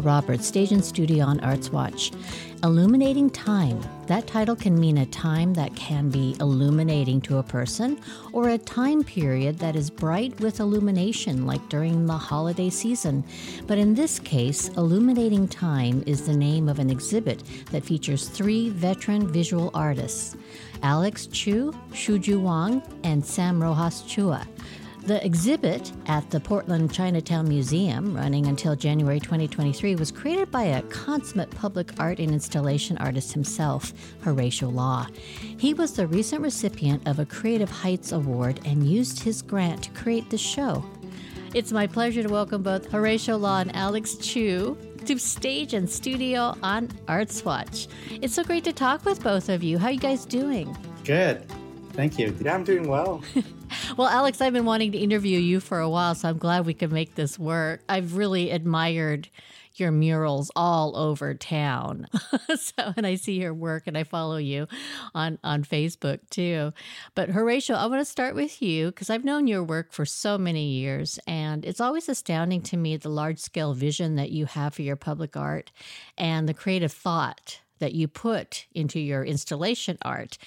Roberts, Stage and Studio on Arts Watch. Illuminating Time. That title can mean a time that can be illuminating to a person or a time period that is bright with illumination, like during the holiday season. But in this case, Illuminating Time is the name of an exhibit that features three veteran visual artists Alex Chiu, Shuju Wang, and Sam Roxas Chua. The exhibit at the Portland Chinatown Museum, running until January 2023, was created by a consummate public art and installation artist himself, Horatio Law. He was the recent recipient of a Creative Heights Award and used his grant to create the show. It's my pleasure to welcome both Horatio Law and Alex Chiu to stage and studio on Arts Watch. It's so great to talk with both of you. How are you guys doing? Good. Thank you. Yeah, I'm doing well. well, Alex, I've been wanting to interview you for a while, so I'm glad we could make this work. I've really admired your murals all over town. so, and I see your work and I follow you on, on Facebook too. But Horatio, I want to start with you because I've known your work for so many years. And it's always astounding to me the large scale vision that you have for your public art and the creative thought that you put into your installation art.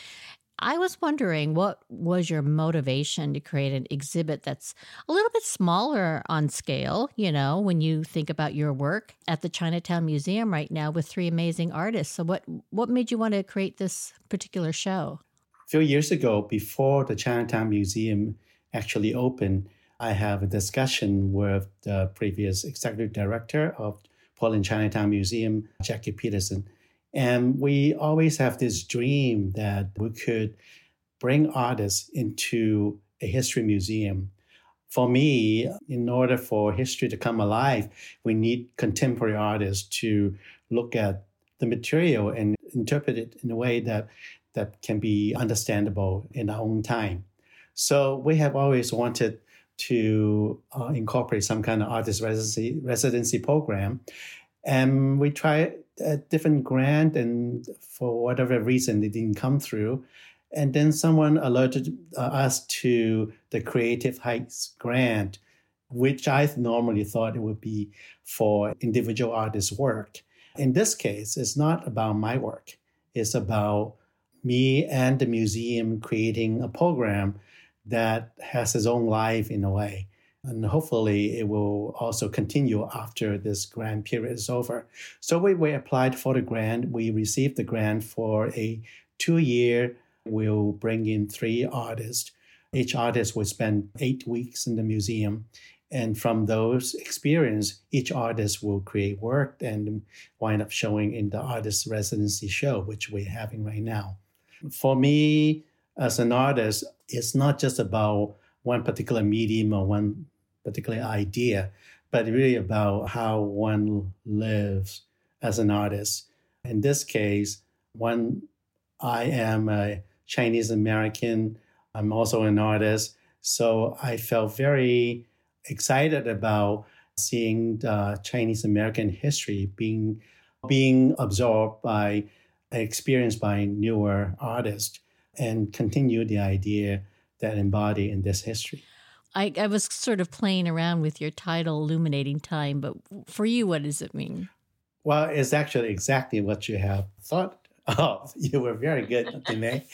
I was wondering what was your motivation to create an exhibit that's a little bit smaller on scale, you know, when you think about your work at the Chinatown Museum right now with three amazing artists. So what what made you want to create this particular show? A few years ago before the Chinatown Museum actually opened, I have a discussion with the previous executive director of Portland Chinatown Museum, Jackie Peterson and we always have this dream that we could bring artists into a history museum. For me, in order for history to come alive, we need contemporary artists to look at the material and interpret it in a way that, that can be understandable in our own time. So we have always wanted to uh, incorporate some kind of artist residency, residency program. And we try a different grant, and for whatever reason, it didn't come through. And then someone alerted uh, us to the Creative Heights grant, which I normally thought it would be for individual artists' work. In this case, it's not about my work. It's about me and the museum creating a program that has its own life in a way and hopefully it will also continue after this grant period is over. So we, we applied for the grant. We received the grant for a two year. We'll bring in three artists. Each artist will spend eight weeks in the museum. And from those experience, each artist will create work and wind up showing in the artist residency show, which we're having right now. For me, as an artist, it's not just about one particular medium or one particular idea, but really about how one lives as an artist. In this case, one, I am a Chinese American. I'm also an artist. So I felt very excited about seeing the Chinese American history being being absorbed by experienced by newer artists and continue the idea that embody in this history. I, I was sort of playing around with your title, Illuminating Time, but for you, what does it mean? Well, it's actually exactly what you have thought of. You were very good, Dmae.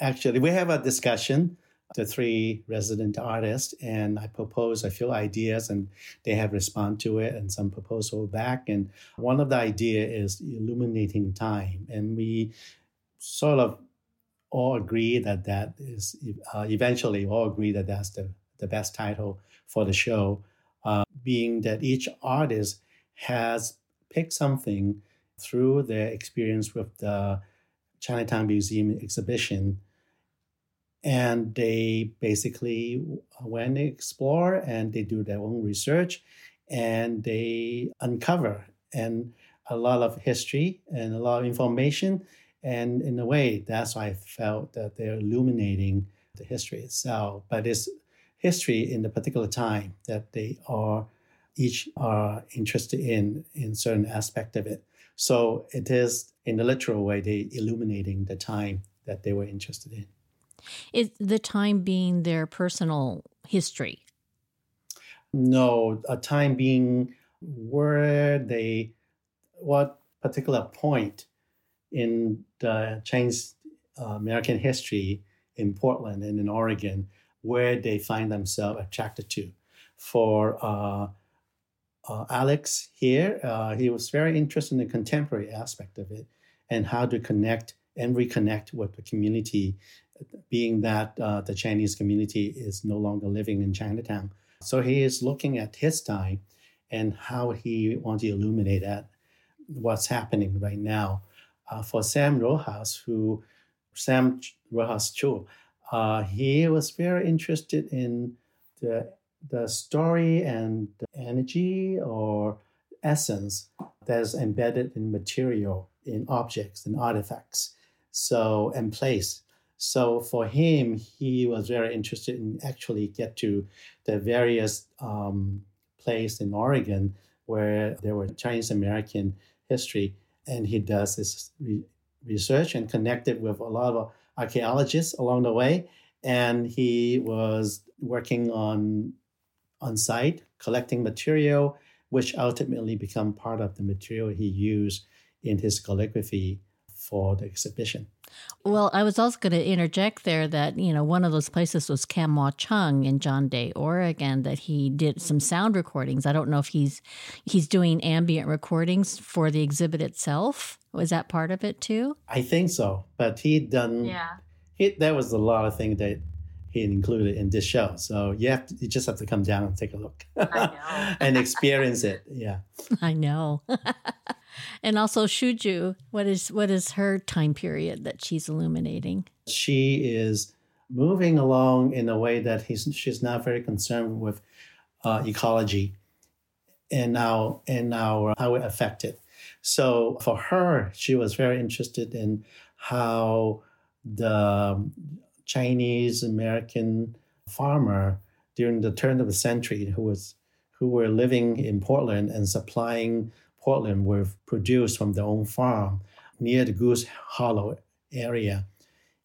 actually, we have a discussion, the three resident artists, and I propose a few ideas, and they have responded to it, and some proposal back. And one of the idea is illuminating time, and we sort of all agree that that is uh, eventually all agree that that's the the best title for the show, uh, being that each artist has picked something through their experience with the Chinatown Museum exhibition. And they basically went explore and they do their own research and they uncover and a lot of history and a lot of information. And in a way, that's why I felt that they're illuminating the history itself. But it's history in the particular time that they are each are interested in in certain aspect of it. So it is in the literal way they illuminating the time that they were interested in. Is the time being their personal history? No, a time being where they what particular point in the Chinese uh, American history in Portland and in Oregon where they find themselves attracted to. For uh, uh, Alex here, uh, he was very interested in the contemporary aspect of it and how to connect and reconnect with the community, being that uh, the Chinese community is no longer living in Chinatown. So he is looking at his time and how he wants to illuminate that what's happening right now. Uh, for Sam Roxas, who Sam Roxas Chu, uh, he was very interested in the the story and the energy or essence that's embedded in material, in objects and artifacts, so and place. So for him, he was very interested in actually get to the various um, place in Oregon where there were Chinese American history, and he does this re- research and connected with a lot of archaeologists along the way. And he was working on on site, collecting material, which ultimately become part of the material he used in his calligraphy for the exhibition. Well, I was also going to interject there that, you know, one of those places was Kam Wah Chung in John Day, Oregon, that he did some sound recordings. I don't know if he's he's doing ambient recordings for the exhibit itself. Was that part of it too? I think so. But he done Yeah. He, there was a lot of things that he included in this show. So you have to, you just have to come down and take a look and experience it. Yeah. I know. and also Shuju, what is what is her time period that she's illuminating? She is moving along in a way that he's she's not very concerned with uh, ecology and now and now how it affected. So for her, she was very interested in how the Chinese American farmer during the turn of the century who was who were living in Portland and supplying Portland were produced from their own farm near the Goose Hollow area.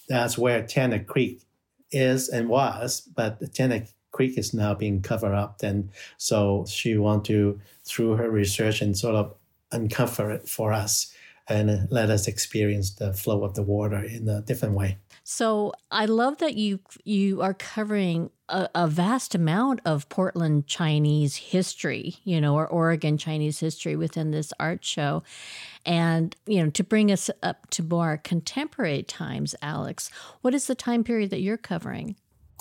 That's where Tanner Creek is and was, but Tanner Creek is now being covered up. And so she want to, through her research, and sort of uncover it for us and let us experience the flow of the water in a different way. So I love that you you are covering a, a, vast amount of Portland Chinese history, you know, or Oregon Chinese history within this art show, and you know, to bring us up to more contemporary times. Alex, what is the time period that you're covering?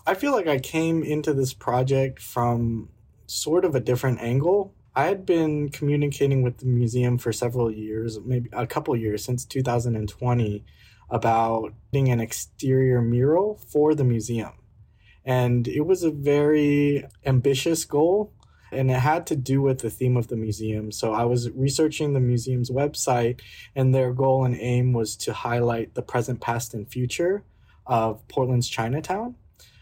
I feel like I came into this project from sort of a different angle. I had been communicating with the museum for several years, maybe a couple years since 2020 about doing an exterior mural for the museum. And it was a very ambitious goal and it had to do with the theme of the museum. So I was researching the museum's website, and their goal and aim was to highlight the present, past, and future of Portland's Chinatown.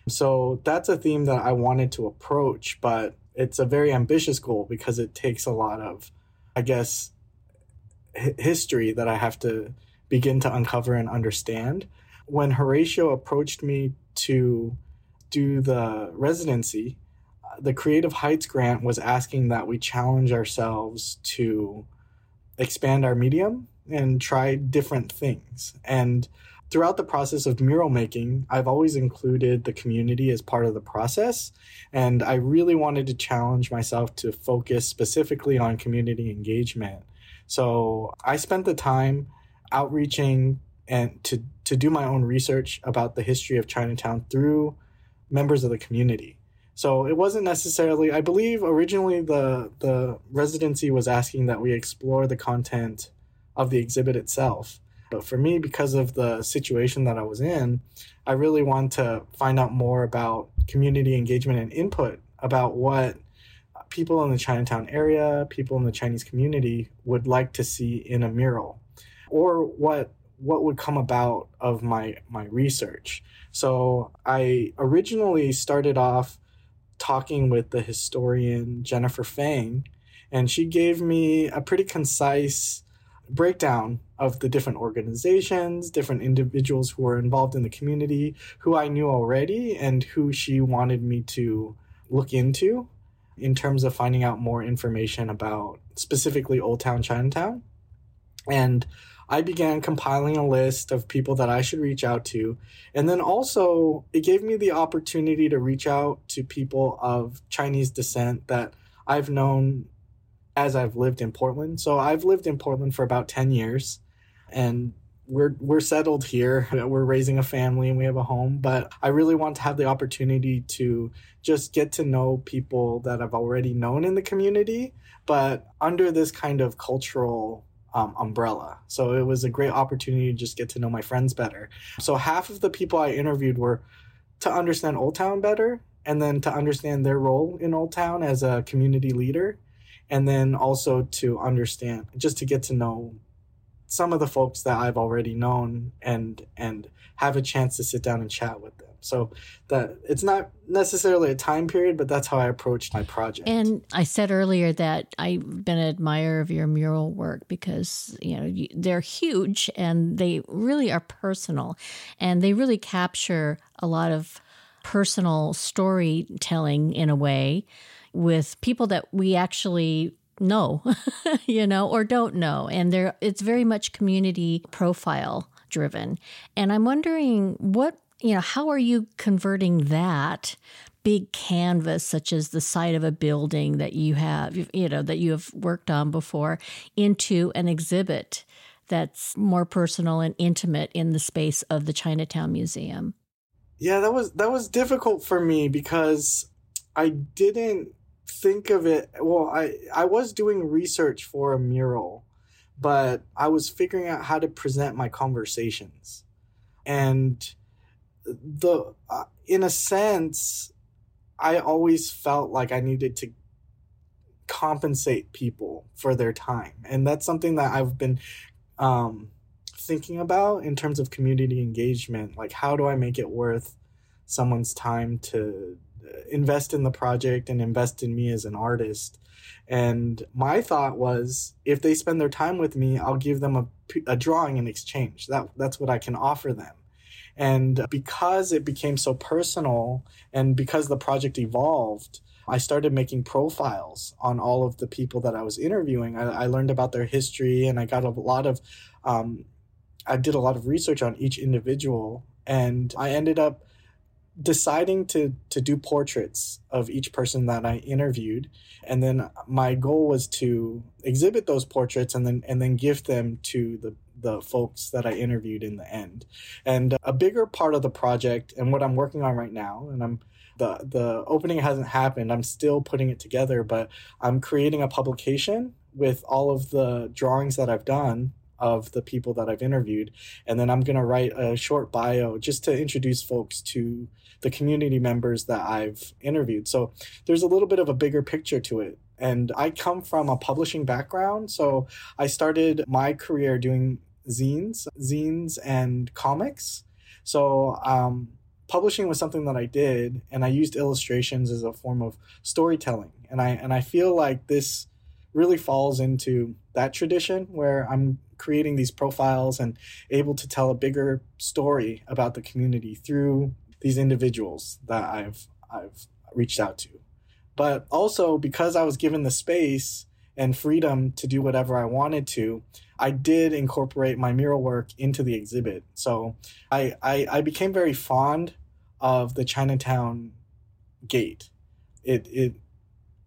So that's a theme that I wanted to approach, but it's a very ambitious goal because it takes a lot of, I guess, history that I have to begin to uncover and understand. When Horatio approached me to do the residency, uh, the Creative Heights grant was asking that we challenge ourselves to expand our medium and try different things. And throughout the process of mural making, I've always included the community as part of the process. And I really wanted to challenge myself to focus specifically on community engagement. So I spent the time outreaching and to to do my own research about the history of Chinatown through members of the community. So it wasn't necessarily I believe originally the the residency was asking that we explore the content of the exhibit itself. But for me because of the situation that I was in, I really want to find out more about community engagement and input about what people in the Chinatown area, people in the Chinese community would like to see in a mural or what what would come about of my my research. So I originally started off talking with the historian Jennifer Fang, and she gave me a pretty concise breakdown of the different organizations, different individuals who were involved in the community, who I knew already, and who she wanted me to look into in terms of finding out more information about specifically Old Town Chinatown. And I began compiling a list of people that I should reach out to. And then also, it gave me the opportunity to reach out to people of Chinese descent that I've known as I've lived in Portland. So I've lived in Portland for about 10 years and we're we're settled here. We're raising a family and we have a home, but I really want to have the opportunity to just get to know people that I've already known in the community, but under this kind of cultural um, umbrella. So it was a great opportunity to just get to know my friends better. So half of the people I interviewed were to understand Old Town better and then to understand their role in Old Town as a community leader and then also to understand just to get to know some of the folks that I've already known and and have a chance to sit down and chat with them. So that it's not necessarily a time period, but that's how I approached my project. And I said earlier that I've been an admirer of your mural work because you know they're huge and they really are personal, and they really capture a lot of personal storytelling in a way with people that we actually know, you know, or don't know. And there it's very much community profile driven. And I'm wondering what, you know, how are you converting that big canvas such as the side of a building that you have, you know, that you have worked on before into an exhibit that's more personal and intimate in the space of the Chinatown Museum? Yeah, that was that was difficult for me because I didn't think of it well i i was doing research for a mural but i was figuring out how to present my conversations and the uh, in a sense i always felt like i needed to compensate people for their time and that's something that i've been um, thinking about in terms of community engagement like how do i make it worth someone's time to invest in the project and invest in me as an artist. And my thought was, if they spend their time with me, I'll give them a, a drawing in exchange. That that's what I can offer them. And because it became so personal, and because the project evolved, I started making profiles on all of the people that I was interviewing. I, I learned about their history, and I got a lot of, um, I did a lot of research on each individual, and I ended up deciding to to do portraits of each person that I interviewed and then my goal was to exhibit those portraits and then and then give them to the the folks that I interviewed in the end. And uh, a bigger part of the project and what I'm working on right now and I'm the the opening hasn't happened. I'm still putting it together, but I'm creating a publication with all of the drawings that I've done of the people that I've interviewed. And then I'm going to write a short bio just to introduce folks to the community members that I've interviewed. So there's a little bit of a bigger picture to it. And I come from a publishing background. So I started my career doing zines, zines and comics. So, um, publishing was something that I did, and I used illustrations as a form of storytelling. And I and I feel like this really falls into that tradition where I'm creating these profiles and able to tell a bigger story about the community through these individuals that I've I've reached out to. But also because I was given the space and freedom to do whatever I wanted to, I did incorporate my mural work into the exhibit. So I, I, I became very fond of the Chinatown gate. It it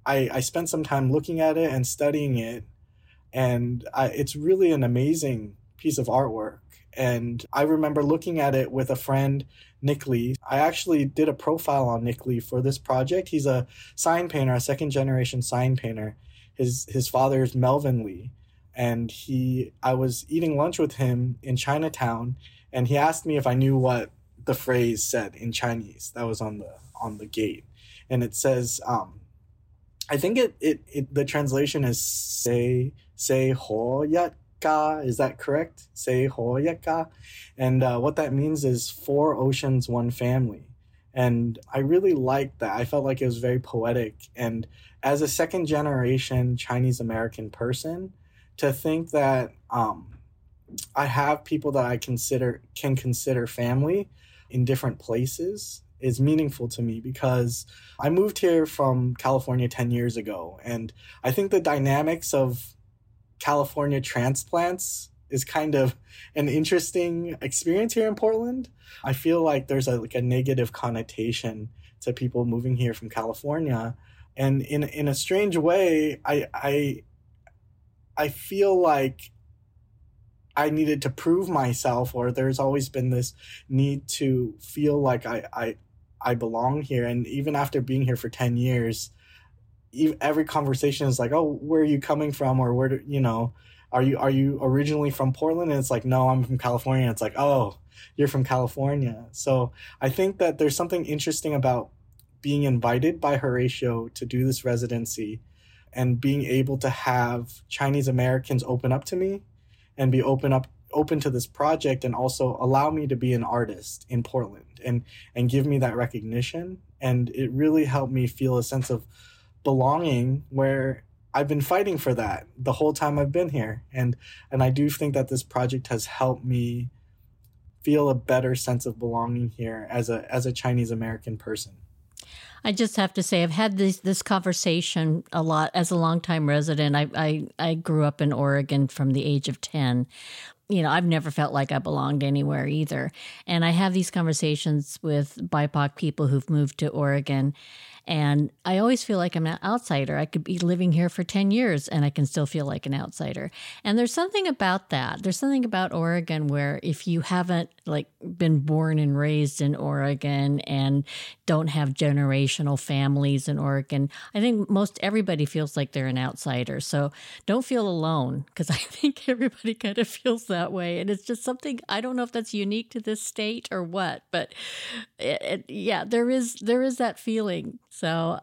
I, I spent some time looking at it and studying it and I, it's really an amazing piece of artwork. And I remember looking at it with a friend, Nick Lee. I actually did a profile on Nick Lee for this project. He's a sign painter, a second generation sign painter. His his father is Melvin Lee, and he I was eating lunch with him in Chinatown, and he asked me if I knew what the phrase said in Chinese that was on the on the gate, and it says um, I think it, it, it the translation is say say ho ka. Is that correct? Say ho ka, and uh, what that means is four oceans, one family. And I really liked that. I felt like it was very poetic. And as a second generation Chinese American person, to think that um, I have people that I consider can consider family in different places is meaningful to me because I moved here from California 10 years ago. And I think the dynamics of California transplants is kind of an interesting experience here in Portland. I feel like there's a, like a negative connotation to people moving here from California. And in in a strange way, I I I feel like I needed to prove myself, or there's always been this need to feel like I, I, I belong here. And even after being here for 10 years, every conversation is like, oh, where are you coming from? Or where, do, you know, are you, are you originally from Portland? And it's like, no, I'm from California. It's like, oh, you're from California. So I think that there's something interesting about being invited by Horatio to do this residency and being able to have Chinese Americans open up to me and be open up open to this project and also allow me to be an artist in Portland and and give me that recognition and it really helped me feel a sense of belonging where I've been fighting for that the whole time I've been here and and I do think that this project has helped me feel a better sense of belonging here as a as a Chinese American person. I just have to say, I've had this this conversation a lot as a longtime resident. I, I I grew up in Oregon from the age of ten. You know, I've never felt like I belonged anywhere either. And I have these conversations with BIPOC people who've moved to Oregon, and I always feel like I'm an outsider. I could be living here for 10 years and I can still feel like an outsider. And there's something about that. There's something about Oregon where if you haven't like been born and raised in Oregon and don't have generational families in Oregon, I think most everybody feels like they're an outsider. So don't feel alone because I think everybody kind of feels that way. And it's just something I don't know if that's unique to this state or what, but it, it, yeah, there is there is that feeling. So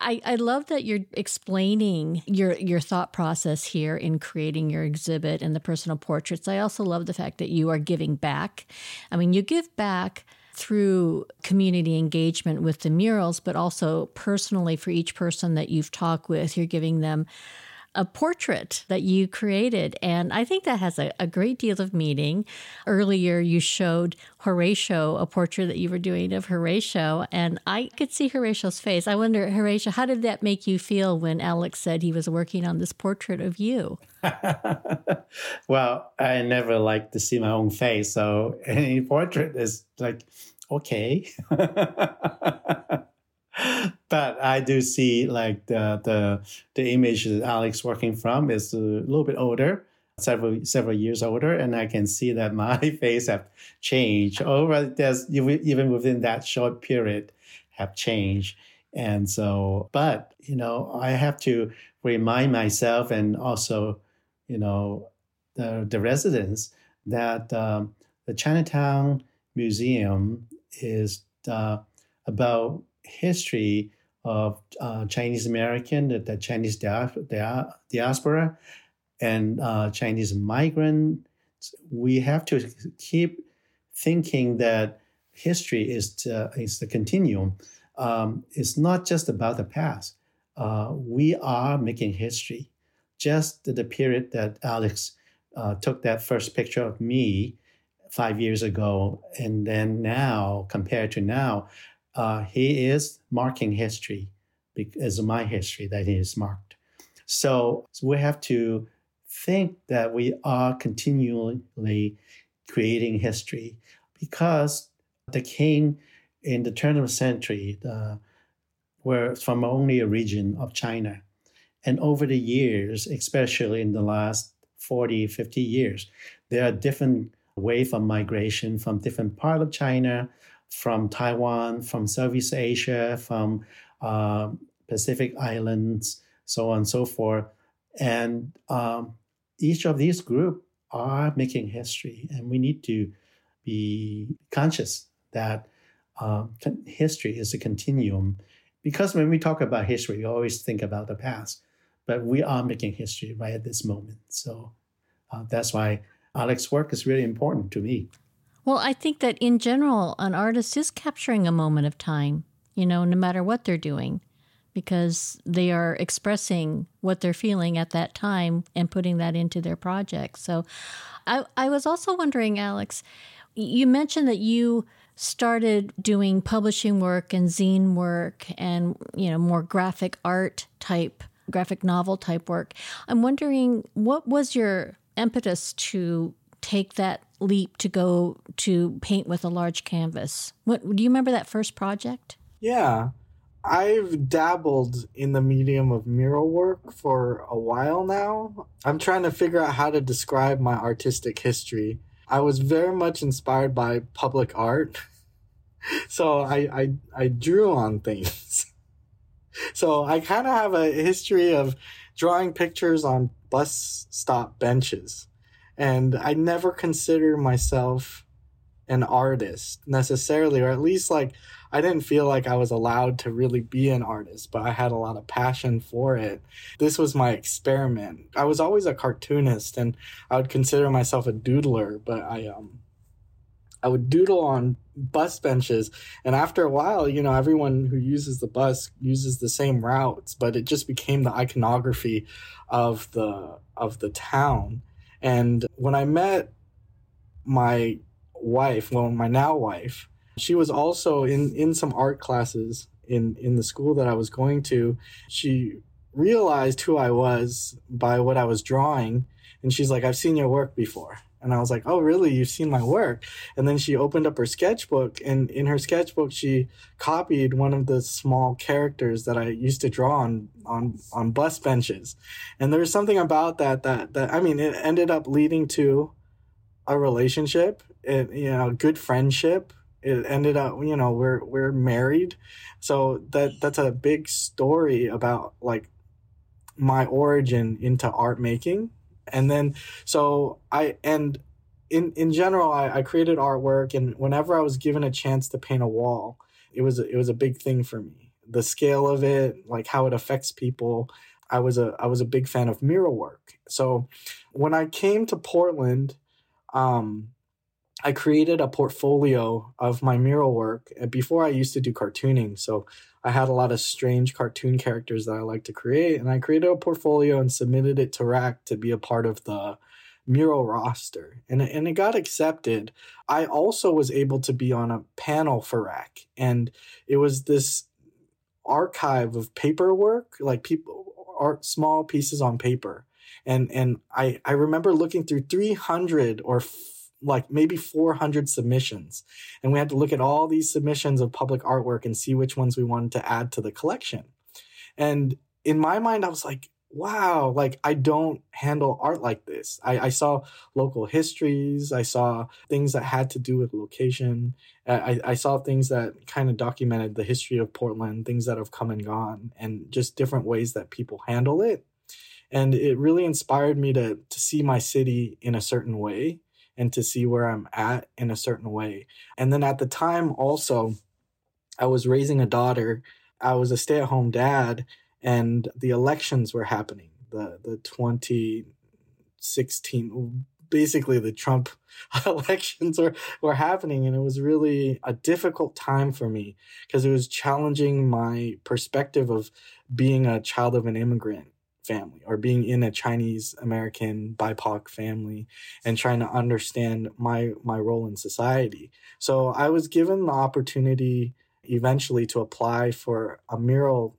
I, I love that you're explaining your your thought process here in creating your exhibit and the personal portraits. I also love the fact that you are giving back. I mean, you give back through community engagement with the murals, but also personally for each person that you've talked with, you're giving them a portrait that you created. And I think that has a, a, great deal of meaning. Earlier, you showed Horatio a portrait that you were doing of Horatio, and I could see Horatio's face. I wonder, Horatio, how did that make you feel when Alex said he was working on this portrait of you? well, I never like to see my own face. So any portrait is like, okay. but I do see like the the the image that Alex working from is a little bit older, several several years older, and I can see that my face have changed over there's even within that short period have changed. And so, but you know, I have to remind myself and also, you know, the the residents that um, the Chinatown Museum is uh, about history of uh, Chinese American, the, the Chinese diaspora, and uh, Chinese migrant. We have to keep thinking that history is to, is the continuum. Um, it's not just about the past. Uh, we are making history. Just the period that Alex uh, took that first picture of me five years ago, and then now compared to now, uh, he is marking history as my history that he is marked. So, so we have to think that we are continually creating history because the king in the turn of the century the, were from only a region of China. And over the years, especially in the last 40, 50 years, there are different wave of migration from different part of China, from Taiwan, from Southeast Asia, from uh, Pacific Islands, so on and so forth. And um, each of these groups are making history, and we need to be conscious that uh, history is a continuum. Because when we talk about history, we always think about the past, but we are making history right at this moment. So uh, that's why Alex's work is really important to me. Well, I think that in general, an artist is capturing a moment of time, you know, no matter what they're doing, because they are expressing what they're feeling at that time and putting that into their project. So I, I was also wondering, Alex, you mentioned that you started doing publishing work and zine work and, you know, more graphic art type graphic novel type work. I'm wondering what was your impetus to take that leap to go to paint with a large canvas? What do you remember that first project? Yeah. I've dabbled in the medium of mural work for a while now. I'm trying to figure out how to describe my artistic history. I was very much inspired by public art. so I, I, I drew on things. so I kind of have a history of drawing pictures on bus stop benches. And I never consider myself an artist necessarily, or at least like I didn't feel like I was allowed to really be an artist, but I had a lot of passion for it. This was my experiment. I was always a cartoonist and I would consider myself a doodler, but I um I would doodle on bus benches and after a while, you know, everyone who uses the bus uses the same routes, but it just became the iconography of the of the town. And when I met my wife, well, my now wife, she was also in, in some art classes in, in the school that I was going to. She realized who I was by what I was drawing. And she's like, I've seen your work before. And I was like, oh, really? You've seen my work? And then she opened up her sketchbook. And in her sketchbook, she copied one of the small characters that I used to draw on, on, on bus benches. And there was something about that, that, that, I mean, it ended up leading to a relationship, it, you know, good friendship it ended up you know we're we're married so that that's a big story about like my origin into art making and then so i and in in general I, I created artwork and whenever i was given a chance to paint a wall it was it was a big thing for me. The scale of it like how it affects people i was a i was a big fan of mural work. So when i came to portland um I created a portfolio of my mural work before I used to do cartooning. So I had a lot of strange cartoon characters that I like to create. And I created a portfolio and submitted it to RAC to be a part of the mural roster. And, and it got accepted. I also was able to be on a panel for RAC. And it was this archive of paperwork, like people art small pieces on paper. And and I, I remember looking through 300 or like maybe 400 submissions. And we had to look at all these submissions of public artwork and see which ones we wanted to add to the collection. And in my mind, I was like, wow, like I don't handle art like this. I, I saw local histories. I saw things that had to do with location. I, I saw things that kind of documented the history of Portland, things that have come and gone, and just different ways that people handle it. And it really inspired me to to see my city in a certain way and to see where I'm at in a certain way. And then at the time, also, I was raising a daughter. I was a stay at home dad, and the elections were happening. The, the 2016, basically the Trump elections were, were happening. And it was really a difficult time for me because it was challenging my perspective of being a child of an immigrant family or being in a Chinese American BIPOC family and trying to understand my my role in society. So I was given the opportunity eventually to apply for a mural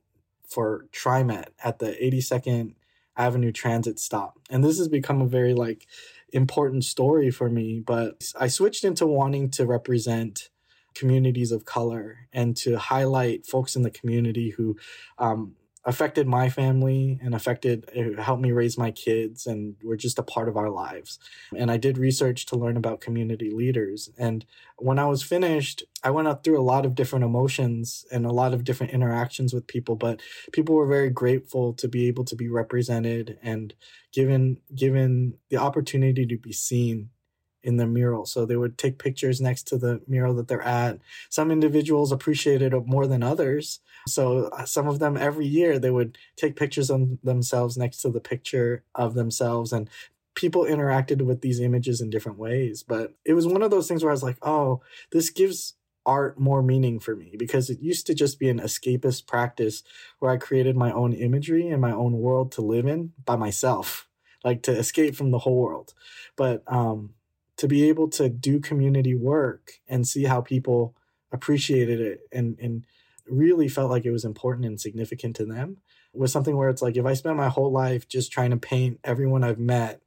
for TriMet at the 82nd Avenue Transit stop. And this has become a very like important story for me, but I switched into wanting to represent communities of color and to highlight folks in the community who um, affected my family and affected uh, helped me raise my kids and were just a part of our lives. And i did research to learn about community leaders. And when i was finished i went up through a lot of different emotions and a lot of different interactions with people but people were very grateful to be able to be represented and given given the opportunity to be seen in the mural. So they would take pictures next to the mural that they're at. Some individuals appreciated it more than others. So uh, some of them every year they would take pictures of themselves next to the picture of themselves and people interacted with these images in different ways. But it was one of those things where I was like, oh, this gives art more meaning for me because it used to just be an escapist practice where I created my own imagery and my own world to live in by myself, like to escape from the whole world. But um, to be able to do community work and see how people appreciated it and and really felt like it was important and significant to them was something where it's like if I spent my whole life just trying to paint everyone I've met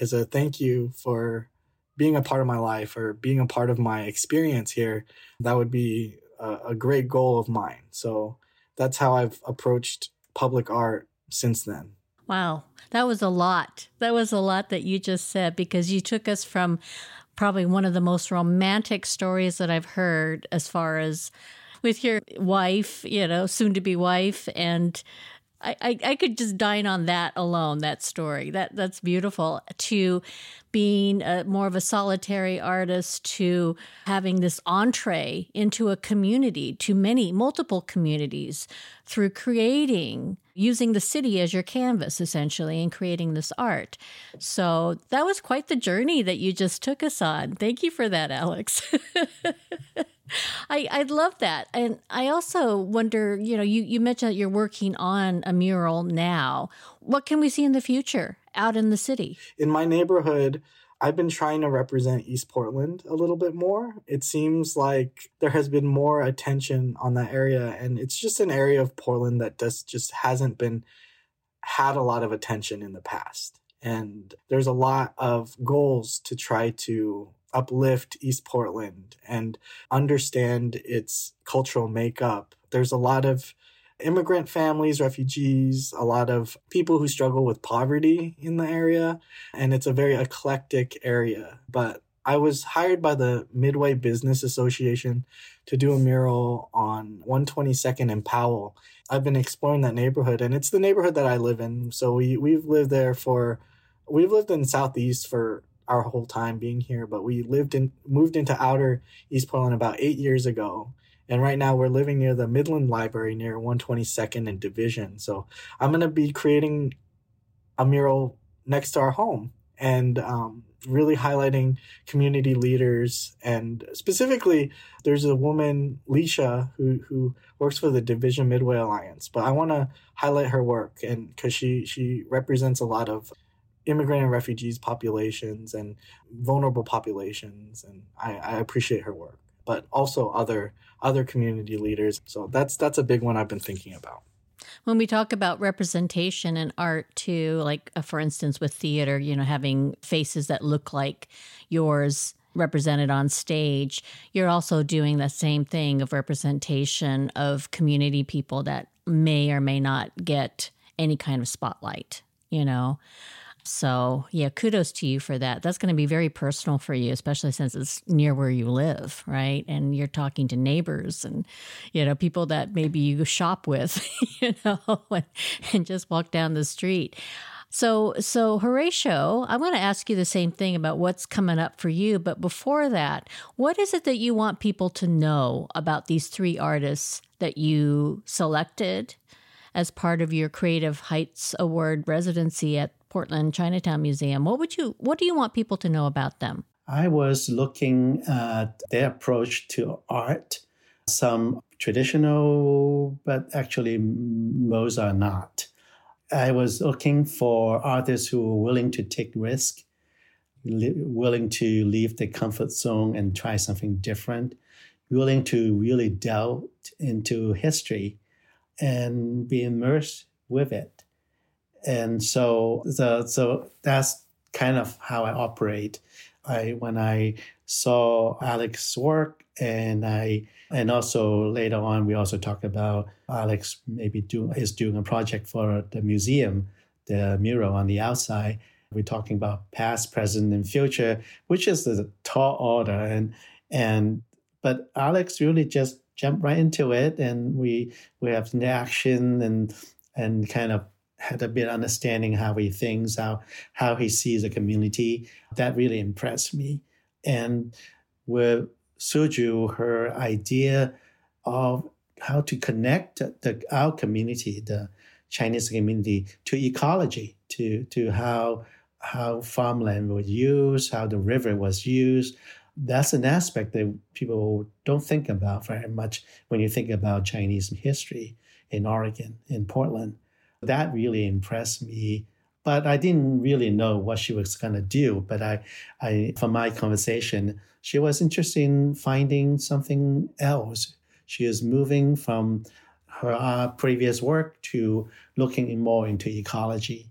as a thank you for being a part of my life or being a part of my experience here, that would be a, a great goal of mine. So that's how I've approached public art since then. Wow, that was a lot. That was a lot that you just said because you took us from probably one of the most romantic stories that I've heard as far as with your wife, you know, soon to be wife and I, I, I could just dine on that alone, that story. That that's beautiful. To being a, more of a solitary artist, to having this entree into a community, to many, multiple communities, through creating, using the city as your canvas, essentially, and creating this art. So that was quite the journey that you just took us on. Thank you for that, Alex. I, I love that. And I also wonder, you know, you, you mentioned that you're working on a mural now. What can we see in the future out in the city? In my neighborhood, I've been trying to represent East Portland a little bit more. It seems like there has been more attention on that area, and it's just an area of Portland that just, just hasn't been had a lot of attention in the past. And there's a lot of goals to try to uplift East Portland and understand its cultural makeup. There's a lot of immigrant families, refugees, a lot of people who struggle with poverty in the area, and it's a very eclectic area. But I was hired by the Midway Business Association to do a mural on 122nd and Powell. I've been exploring that neighborhood, and it's the neighborhood that I live in. So we we've lived there for we've lived in Southeast for our whole time being here, but we lived in moved into outer East Portland about eight years ago. And right now we're living near the Midland Library near 122nd and Division. So I'm going to be creating a mural next to our home and um, really highlighting community leaders. And specifically, there's a woman, Leisha, who, who works for the Division Midway Alliance. But I want to highlight her work and because she, she represents a lot of immigrant and refugees populations and vulnerable populations and I, I appreciate her work but also other other community leaders. So that's that's a big one i've been thinking about. When we talk about representation in art too like uh, for instance with theater you know having faces that look like yours represented on stage you're also doing the same thing of representation of community people that may or may not get any kind of spotlight you know so, yeah, kudos to you for that. That's going to be very personal for you, especially since it's near where you live, right? And you're talking to neighbors and, you know, people that maybe you shop with, you know, and, and just walk down the street. So, so Horatio, I want to ask you the same thing about what's coming up for you. But before that, what is it that you want people to know about these three artists that you selected as part of your Creative Heights Award residency at Portland Chinatown Museum. What would you what do you want people to know about them? I was looking at their approach to art, some traditional, but actually most are not. I was looking for artists who were willing to take risk, li- willing to leave the comfort zone and try something different, willing to really delve into history and be immersed with it and so the, so that's kind of how I operate. I when I saw Alex's work and I and also later on we also talked about Alex maybe doing is doing a project for the museum, the mural on the outside. We're talking about past, present, and future, which is the tall order. And and but Alex really just jumped right into it, and we we have action and and kind of had a bit understanding how he thinks, how how he sees the community. That really impressed me. And with Shuju, her idea of how to connect the, our community, the Chinese community, to ecology, to to how how farmland was used, how the river was used. That's an aspect that people don't think about very much when you think about Chinese history in Oregon, in Portland. That really impressed me. But I didn't really know what she was going to do. But I, I, from my conversation, she was interested in finding something else. She is moving from her uh, previous work to looking more into ecology.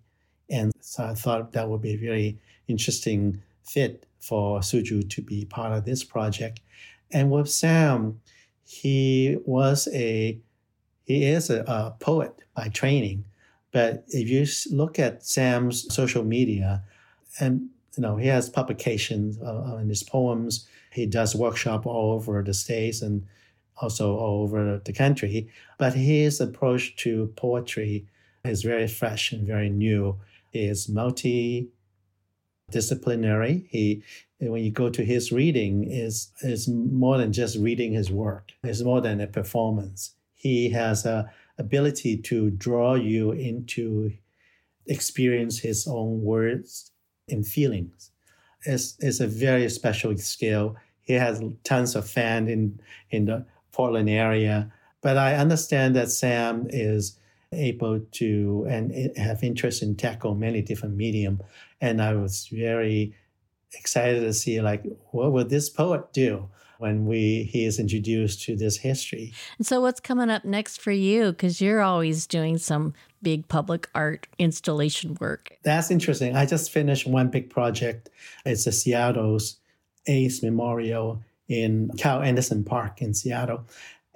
And So I thought that would be a very interesting fit for Shuju to be part of this project. And with Sam, he was a he is a, a poet by training, but if you look at Sam's social media, and you know he has publications uh, in his poems, he does workshop all over the states and also all over the country. But his approach to poetry is very fresh and very new. He is multi disciplinary. He when you go to his reading is is more than just reading his work. It's more than a performance. He has a ability to draw you into experience his own words and feelings. It's, it's a very special skill. He has tons of fans in in the Portland area. But I understand that Sam is able to and have interest in tackle many different medium. And I was very excited to see like what would this poet do when we he is introduced to this history. And so what's coming up next for you? Because you're always doing some big public art installation work. That's interesting. I just finished one big project. It's a Seattle's AIDS Memorial in Cal Anderson Park in Seattle.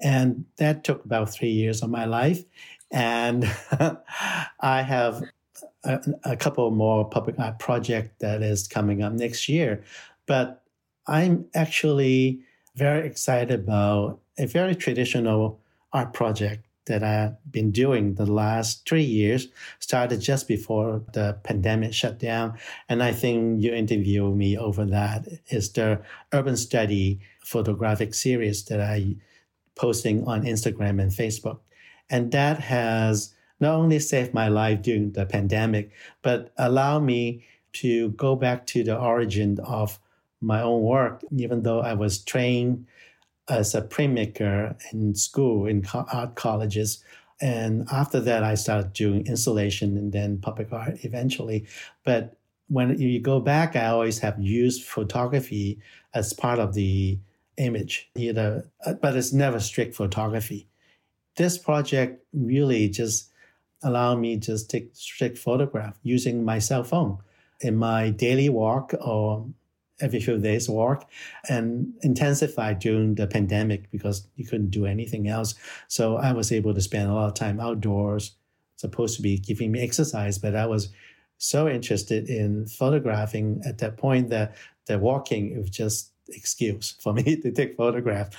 And that took about three years of my life. And I have a, a, couple more public art project that is coming up next year. But I'm actually very excited about a very traditional art project that I've been doing the last three years, started just before the pandemic shut down. And I think you interviewed me over that is the urban study photographic series that I posting on Instagram and Facebook. And that has not only saved my life during the pandemic, but allow me to go back to the origin of my own work, even though I was trained as a printmaker in school, in art colleges. And after that, I started doing installation and then public art eventually. But when you go back, I always have used photography as part of the image, either, but it's never strict photography. This project really just allowed me to take strict photograph using my cell phone in my daily walk or every few days walk and intensified during the pandemic because you couldn't do anything else. So I was able to spend a lot of time outdoors, supposed to be giving me exercise, but I was so interested in photographing at that point that the walking was just excuse for me to take photograph.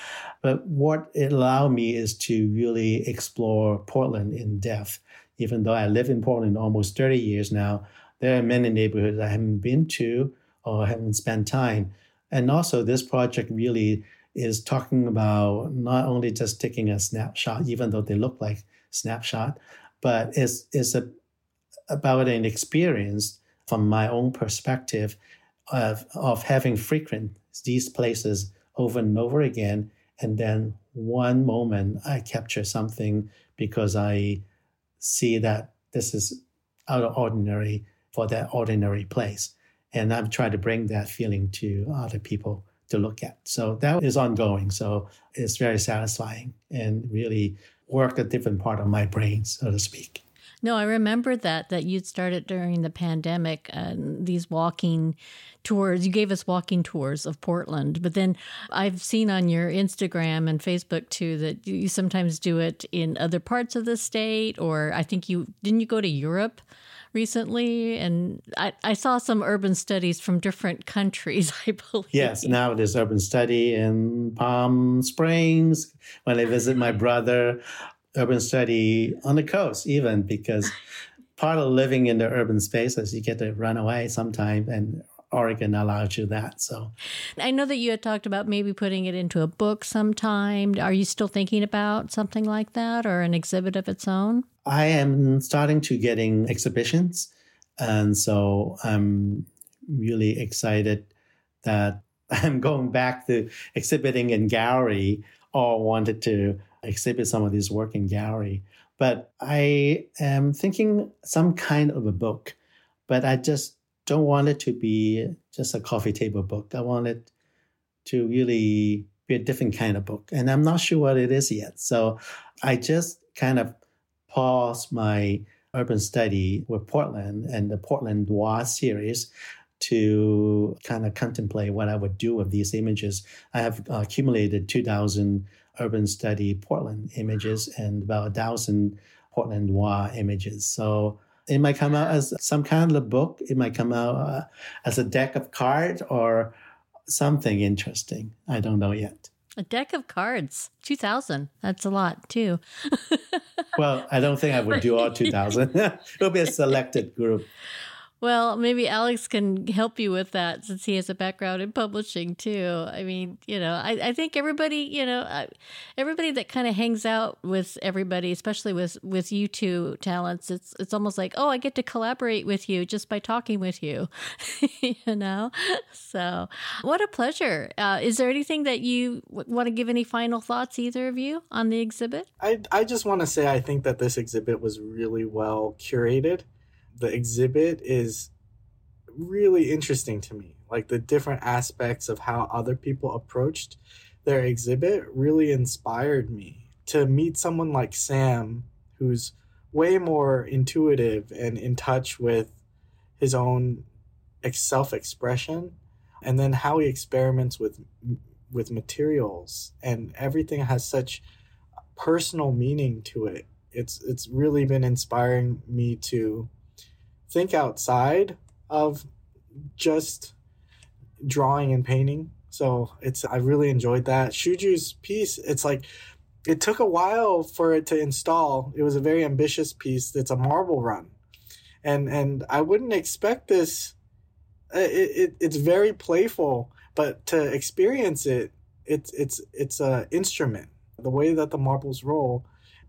But what it allowed me is to really explore Portland in depth. Even though I live in Portland almost 30 years now, there are many neighborhoods I haven't been to or haven't spent time. And also, this project really is talking about not only just taking a snapshot, even though they look like snapshot, but it's, it's a, about an experience from my own perspective of, of having frequent these places over and over again. And then one moment I capture something because I see that this is out of ordinary for that ordinary place. And I'm trying to bring that feeling to other people to look at. So that is ongoing. So it's very satisfying and really worked a different part of my brain, so to speak. No, I remember that that you'd started during the pandemic and these walking tours. You gave us walking tours of Portland, but then I've seen on your Instagram and Facebook too that you sometimes do it in other parts of the state or I think you didn't you go to Europe recently and I, I saw some urban studies from different countries, I believe. Yes, now there's urban study in Palm Springs when I visit my brother urban study on the coast, even because part of living in the urban spaces, you get to run away sometime, and Oregon allows you that. So I know that you had talked about maybe putting it into a book sometime. Are you still thinking about something like that or an exhibit of its own? I am starting to getting exhibitions. And so I'm really excited that I'm going back to exhibiting in gallery or wanted to exhibit some of this work in gallery. But I am thinking some kind of a book, but I just don't want it to be just a coffee table book. I want it to really be a different kind of book. And I'm not sure what it is yet. So I just kind of pause my urban study with Portland and the Portland Noir series to kind of contemplate what I would do with these images. I have accumulated 2,000 urban study Portland images and about a thousand Portland Noir images. So it might come out as some kind of a book. It might come out uh, as a deck of cards or something interesting. I don't know yet. A deck of cards, 2000. That's a lot too. well, I don't think I would do all 2000. It'll be a selected group. Well, maybe Alex can help you with that since he has a background in publishing too. I mean, you know, I, I think everybody, you know, everybody that kind of hangs out with everybody, especially with with you two talents, it's it's almost like, oh, I get to collaborate with you just by talking with you, you know. So, what a pleasure! Uh, is there anything that you w- want to give any final thoughts, either of you, on the exhibit? I I just want to say I think that this exhibit was really well curated the exhibit is really interesting to me. Like the different aspects of how other people approached their exhibit really inspired me to meet someone like Sam, who's way more intuitive and in touch with his own self expression, and then how he experiments with with materials and everything has such personal meaning to it. It's it's really been inspiring me to think outside of just drawing and painting. So it's I really enjoyed that. Shuju's piece, it's like it took a while for it to install. It was a very ambitious piece. It's a marble run. And and I wouldn't expect this uh, it, it it's very playful, but to experience it, it's it's it's a instrument. The way that the marbles roll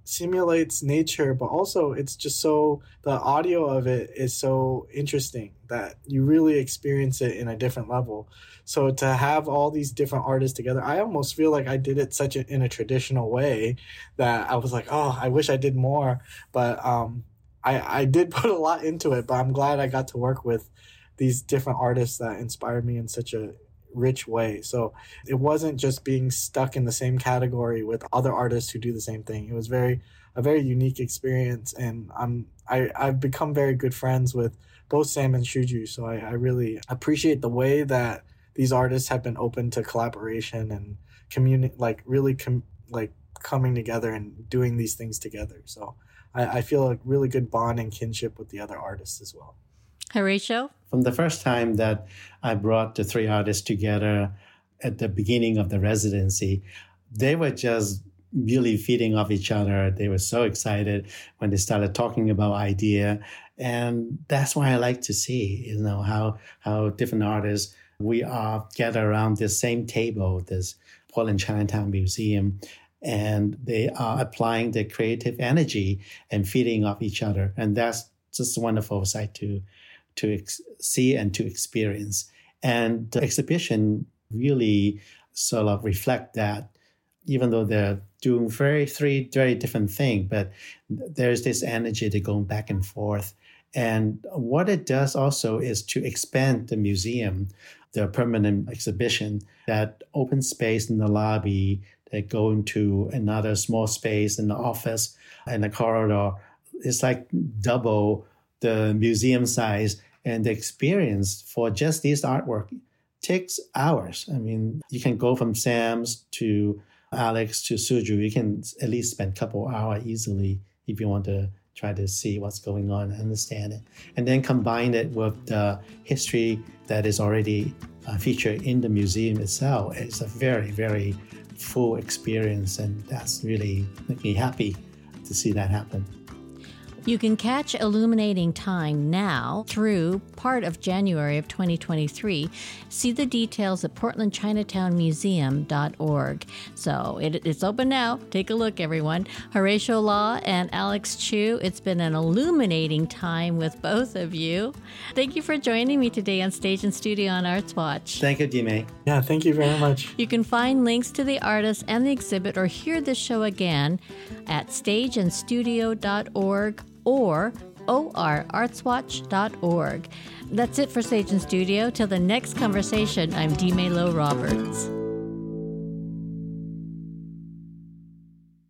simulates nature, but also it's just so the audio of it is so interesting that you really experience it in a different level. So to have all these different artists together, I almost feel like I did it such a, in a traditional way that I was like, oh, I wish I did more. But um, I I did put a lot into it, but I'm glad I got to work with these different artists that inspired me in such a rich way. So it wasn't just being stuck in the same category with other artists who do the same thing. It was very a very unique experience, and I'm I I've become very good friends with both Sam and Shuju. So I, I really appreciate the way that these artists have been open to collaboration and community, like really com- like coming together and doing these things together. So I, I feel a really good bond and kinship with the other artists as well. Horatio? From the first time that I brought the three artists together at the beginning of the residency, they were just really feeding off each other. They were so excited when they started talking about idea. And that's why I like to see, you know, how how different artists we are gather around this same table, this Portland Chinatown Museum, and they are applying their creative energy and feeding off each other. And that's just a wonderful sight to to ex- see and to experience. And the exhibition really sort of reflect that, even though they're doing very three very different things, but there's this energy to going back and forth. And what it does also is to expand the museum, the permanent exhibition, that open space in the lobby, that go into another small space in the office and the corridor. It's like double the museum size and the experience for just this artwork takes hours. I mean, you can go from Sam's to Alex to Shuju. You can at least spend a couple hours easily if you want to try to see what's going on, and understand it, and then combine it with the history that is already uh, featured in the museum itself. It's a very, very full experience, and that's really make me happy to see that happen. You can catch Illuminating Time now through part of January of 2023. See the details at portlandchinatownmuseum.org. So it, it's open now. Take a look, everyone. Horatio Law and Alex Chiu, it's been an illuminating time with both of you. Thank you for joining me today on Stage and Studio on Arts Watch. Thank you, Dmae. Yeah, thank you very much. You can find links to the artists and the exhibit or hear this show again at stageandstudio.org or orartswatch.org. That's it for Stage and Studio. Till the next conversation, I'm Dmae Lo Roberts.